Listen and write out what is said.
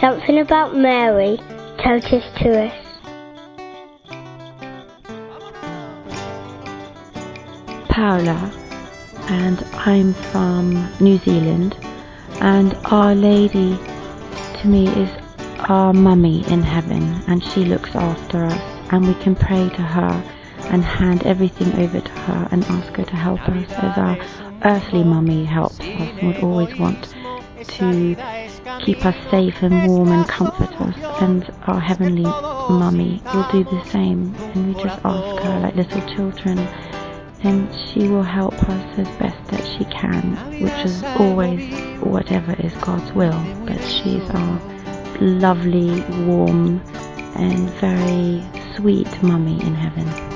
Something about Mary. Totus Tuus. Paola, and I'm from New Zealand. And Our Lady to me is our mummy in heaven, and she looks after us, and we can pray to her and hand everything over to her and ask her to help us as our earthly mummy helps us and would always want to keep us safe and warm and comfort us and our heavenly mummy. Will do the same and we just ask her like little children and she will help us as best that she can which is always whatever is God's will. But she's our lovely warm and very sweet mummy in heaven